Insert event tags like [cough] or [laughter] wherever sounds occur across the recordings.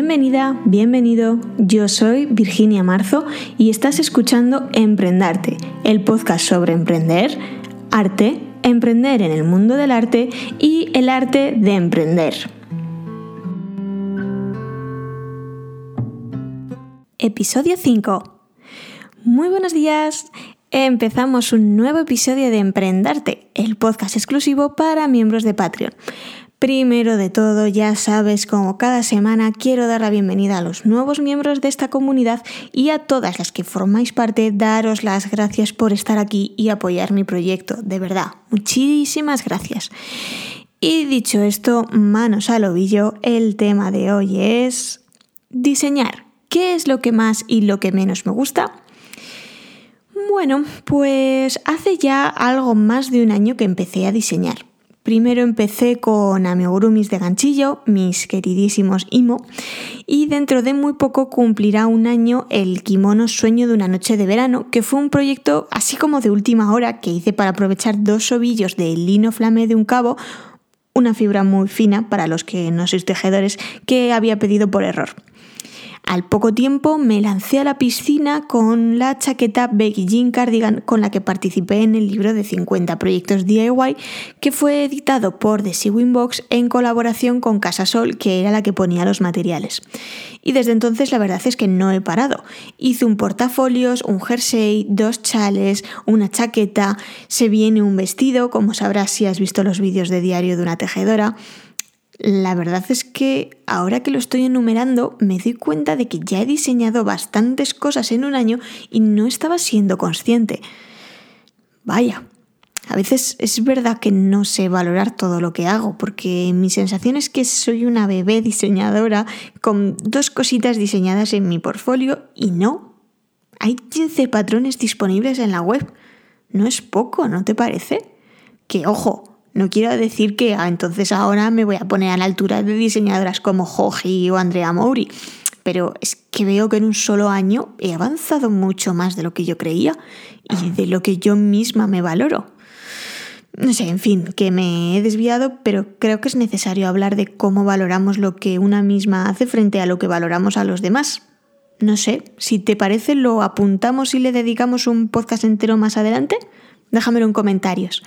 Bienvenida, bienvenido. Yo soy Virginia Marzo y estás escuchando Emprendarte, el podcast sobre emprender, arte, emprender en el mundo del arte y el arte de emprender. Episodio 5. Muy buenos días. Empezamos un nuevo episodio de Emprendarte, el podcast exclusivo para miembros de Patreon. Primero de todo, ya sabes, como cada semana quiero dar la bienvenida a los nuevos miembros de esta comunidad y a todas las que formáis parte, daros las gracias por estar aquí y apoyar mi proyecto. De verdad, muchísimas gracias. Y dicho esto, manos al ovillo, el tema de hoy es diseñar. ¿Qué es lo que más y lo que menos me gusta? Bueno, pues hace ya algo más de un año que empecé a diseñar. Primero empecé con amigurumis de ganchillo, mis queridísimos Imo, y dentro de muy poco cumplirá un año el kimono Sueño de una noche de verano, que fue un proyecto así como de última hora que hice para aprovechar dos ovillos de lino flamé de un cabo, una fibra muy fina para los que no sois tejedores, que había pedido por error. Al poco tiempo me lancé a la piscina con la chaqueta Becky Jean Cardigan con la que participé en el libro de 50 proyectos DIY que fue editado por The Sewing Box en colaboración con Casasol, que era la que ponía los materiales. Y desde entonces la verdad es que no he parado. Hice un portafolios, un jersey, dos chales, una chaqueta, se viene un vestido, como sabrás si has visto los vídeos de diario de una tejedora. La verdad es que ahora que lo estoy enumerando me doy cuenta de que ya he diseñado bastantes cosas en un año y no estaba siendo consciente. Vaya, a veces es verdad que no sé valorar todo lo que hago, porque mi sensación es que soy una bebé diseñadora con dos cositas diseñadas en mi portfolio y no. Hay 15 patrones disponibles en la web. No es poco, ¿no te parece? Que ojo, no quiero decir que ah, entonces ahora me voy a poner a la altura de diseñadoras como Joji o Andrea Mouri, pero es que veo que en un solo año he avanzado mucho más de lo que yo creía y de lo que yo misma me valoro. No sé, en fin, que me he desviado, pero creo que es necesario hablar de cómo valoramos lo que una misma hace frente a lo que valoramos a los demás. No sé, si te parece lo apuntamos y le dedicamos un podcast entero más adelante. Déjamelo en comentarios.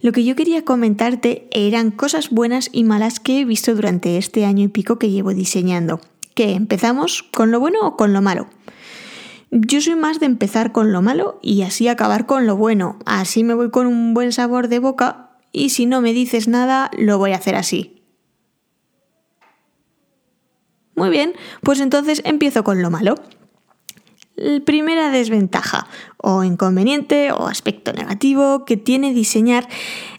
Lo que yo quería comentarte eran cosas buenas y malas que he visto durante este año y pico que llevo diseñando. ¿Qué? ¿Empezamos con lo bueno o con lo malo? Yo soy más de empezar con lo malo y así acabar con lo bueno. Así me voy con un buen sabor de boca y si no me dices nada, lo voy a hacer así. Muy bien, pues entonces empiezo con lo malo. Primera desventaja o inconveniente o aspecto negativo que tiene diseñar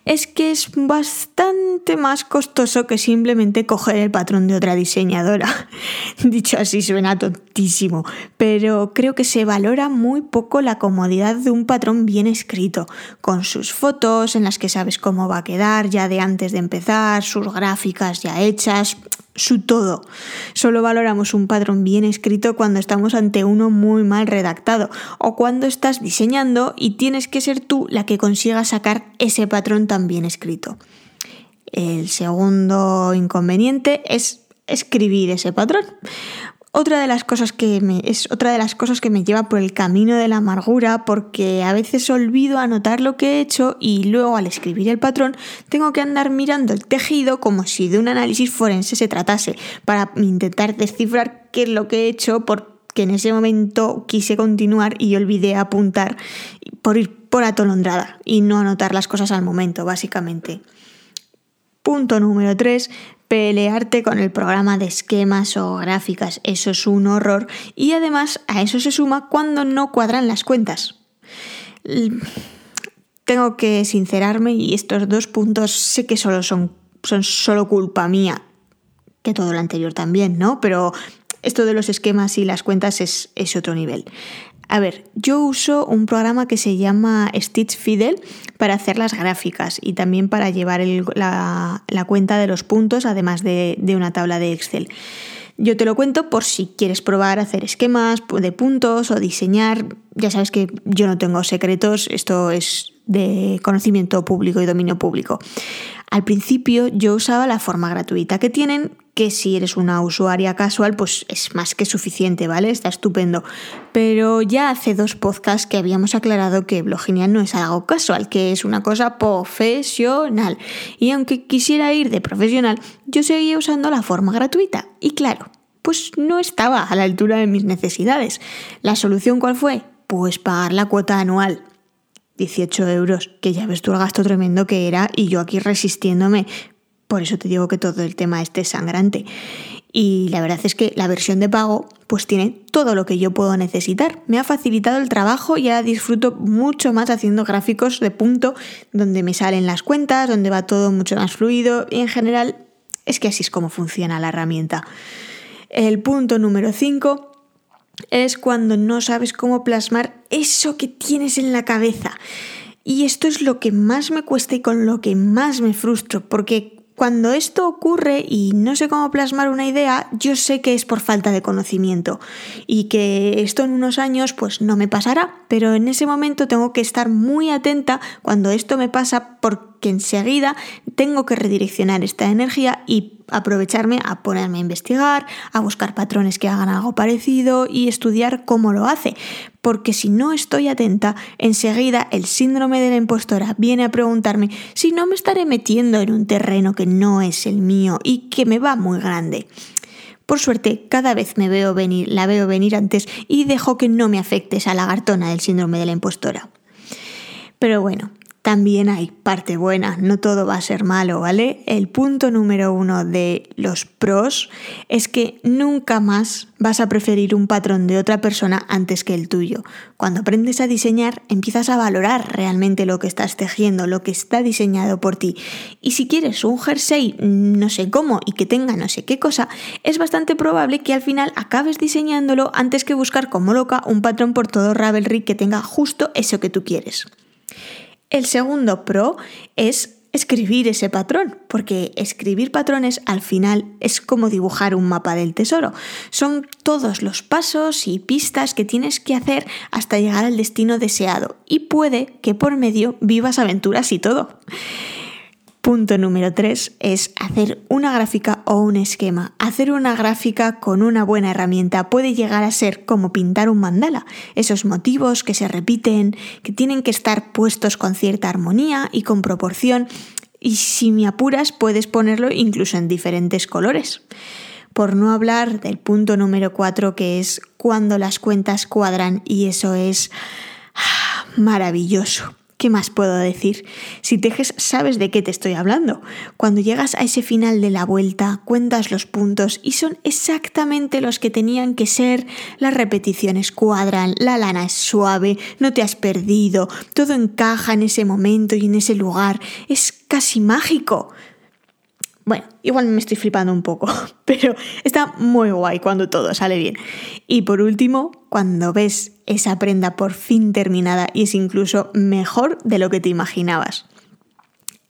es que es bastante más costoso que simplemente coger el patrón de otra diseñadora. [laughs] Dicho así suena tontísimo, pero creo que se valora muy poco la comodidad de un patrón bien escrito, con sus fotos en las que sabes cómo va a quedar ya de antes de empezar, sus gráficas ya hechas, su todo. Solo valoramos un patrón bien escrito cuando estamos ante uno muy mal redactado o cuando estás diseñando y tienes que ser tú la que consiga sacar ese patrón tan bien escrito. El segundo inconveniente es escribir ese patrón. Otra de las cosas que me, es otra de las cosas que me lleva por el camino de la amargura porque a veces olvido anotar lo que he hecho y luego al escribir el patrón tengo que andar mirando el tejido como si de un análisis forense se tratase para intentar descifrar qué es lo que he hecho porque en ese momento quise continuar y olvidé apuntar por ir por atolondrada y no anotar las cosas al momento, básicamente. Punto número 3, pelearte con el programa de esquemas o gráficas. Eso es un horror y además a eso se suma cuando no cuadran las cuentas. Tengo que sincerarme y estos dos puntos sé que solo son, son solo culpa mía, que todo lo anterior también, ¿no? Pero esto de los esquemas y las cuentas es, es otro nivel. A ver, yo uso un programa que se llama Stitch Fidel para hacer las gráficas y también para llevar la, cuenta de los puntos, además de, de una tabla de Excel. Yo te lo cuento por si quieres probar hacer esquemas de puntos o diseñar. Ya sabes que yo no tengo secretos, esto es de conocimiento público y dominio público. Al principio yo usaba la forma gratuita que tienen, que si eres una usuaria casual, pues es más que suficiente, ¿vale? Está estupendo. Pero ya hace dos podcasts que habíamos aclarado que Bloginia no es algo casual, que es una cosa profesional. Y aunque quisiera ir de profesional, yo seguía usando la forma gratuita. Y claro, pues no estaba a la altura de mis necesidades. ¿La solución cuál fue? Pues pagar la cuota anual. 18 euros, que ya ves tú el gasto tremendo que era y yo aquí resistiéndome. Por eso te digo que todo el tema este es sangrante. Y la verdad es que la versión de pago pues tiene todo lo que yo puedo necesitar. Me ha facilitado el trabajo y ahora disfruto mucho más haciendo gráficos de punto donde me salen las cuentas, donde va todo mucho más fluido y en general es que así es como funciona la herramienta. El punto número 5 es cuando no sabes cómo plasmar eso que tienes en la cabeza. Y esto es lo que más me cuesta y con lo que más me frustro, porque cuando esto ocurre y no sé cómo plasmar una idea, yo sé que es por falta de conocimiento y que esto en unos años pues no me pasará, pero en ese momento tengo que estar muy atenta cuando esto me pasa enseguida tengo que redireccionar esta energía y aprovecharme a ponerme a investigar, a buscar patrones que hagan algo parecido y estudiar cómo lo hace. Porque si no estoy atenta, enseguida el síndrome de la impostora viene a preguntarme si no me estaré metiendo en un terreno que no es el mío y que me va muy grande. Por suerte, cada vez me veo venir, la veo venir antes y dejo que no me afecte esa lagartona del síndrome de la impostora. Pero bueno, también hay parte buena, no todo va a ser malo, ¿vale? El punto número uno de los pros es que nunca más vas a preferir un patrón de otra persona antes que el tuyo. Cuando aprendes a diseñar, empiezas a valorar realmente lo que estás tejiendo, lo que está diseñado por ti. Y si quieres un jersey no sé cómo y que tenga no sé qué cosa, es bastante probable que al final acabes diseñándolo antes que buscar como loca un patrón por todo Ravelry que tenga justo eso que tú quieres. El segundo pro es escribir ese patrón, porque escribir patrones al final es como dibujar un mapa del tesoro. Son todos los pasos y pistas que tienes que hacer hasta llegar al destino deseado y puede que por medio vivas aventuras y todo. Punto número 3 es hacer una gráfica o un esquema. Hacer una gráfica con una buena herramienta puede llegar a ser como pintar un mandala. Esos motivos que se repiten, que tienen que estar puestos con cierta armonía y con proporción. Y si me apuras, puedes ponerlo incluso en diferentes colores. Por no hablar del punto número 4 que es cuando las cuentas cuadran y eso es ah, maravilloso. ¿Qué más puedo decir? Si tejes sabes de qué te estoy hablando. Cuando llegas a ese final de la vuelta, cuentas los puntos y son exactamente los que tenían que ser, las repeticiones cuadran, la lana es suave, no te has perdido, todo encaja en ese momento y en ese lugar, es casi mágico. Bueno, igual me estoy flipando un poco, [laughs] pero está muy guay cuando todo sale bien. Y por último, cuando ves esa prenda por fin terminada y es incluso mejor de lo que te imaginabas.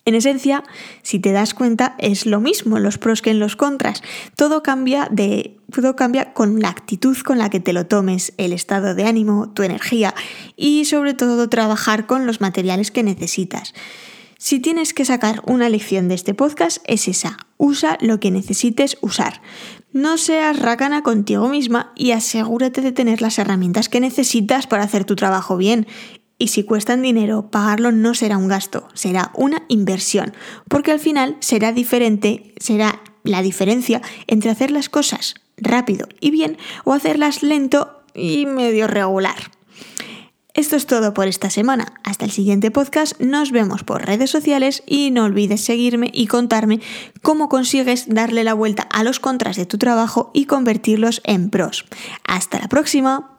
En esencia, si te das cuenta, es lo mismo en los pros que en los contras. Todo cambia todo cambia con la actitud con la que te lo tomes, el estado de ánimo, tu energía y sobre todo trabajar con los materiales que necesitas. Si tienes que sacar una lección de este podcast es esa, usa lo que necesites usar. No seas racana contigo misma y asegúrate de tener las herramientas que necesitas para hacer tu trabajo bien. Y si cuestan dinero, pagarlo no será un gasto, será una inversión, porque al final será diferente, será la diferencia entre hacer las cosas rápido y bien o hacerlas lento y medio regular. Esto es todo por esta semana. Hasta el siguiente podcast. Nos vemos por redes sociales y no olvides seguirme y contarme cómo consigues darle la vuelta a los contras de tu trabajo y convertirlos en pros. Hasta la próxima.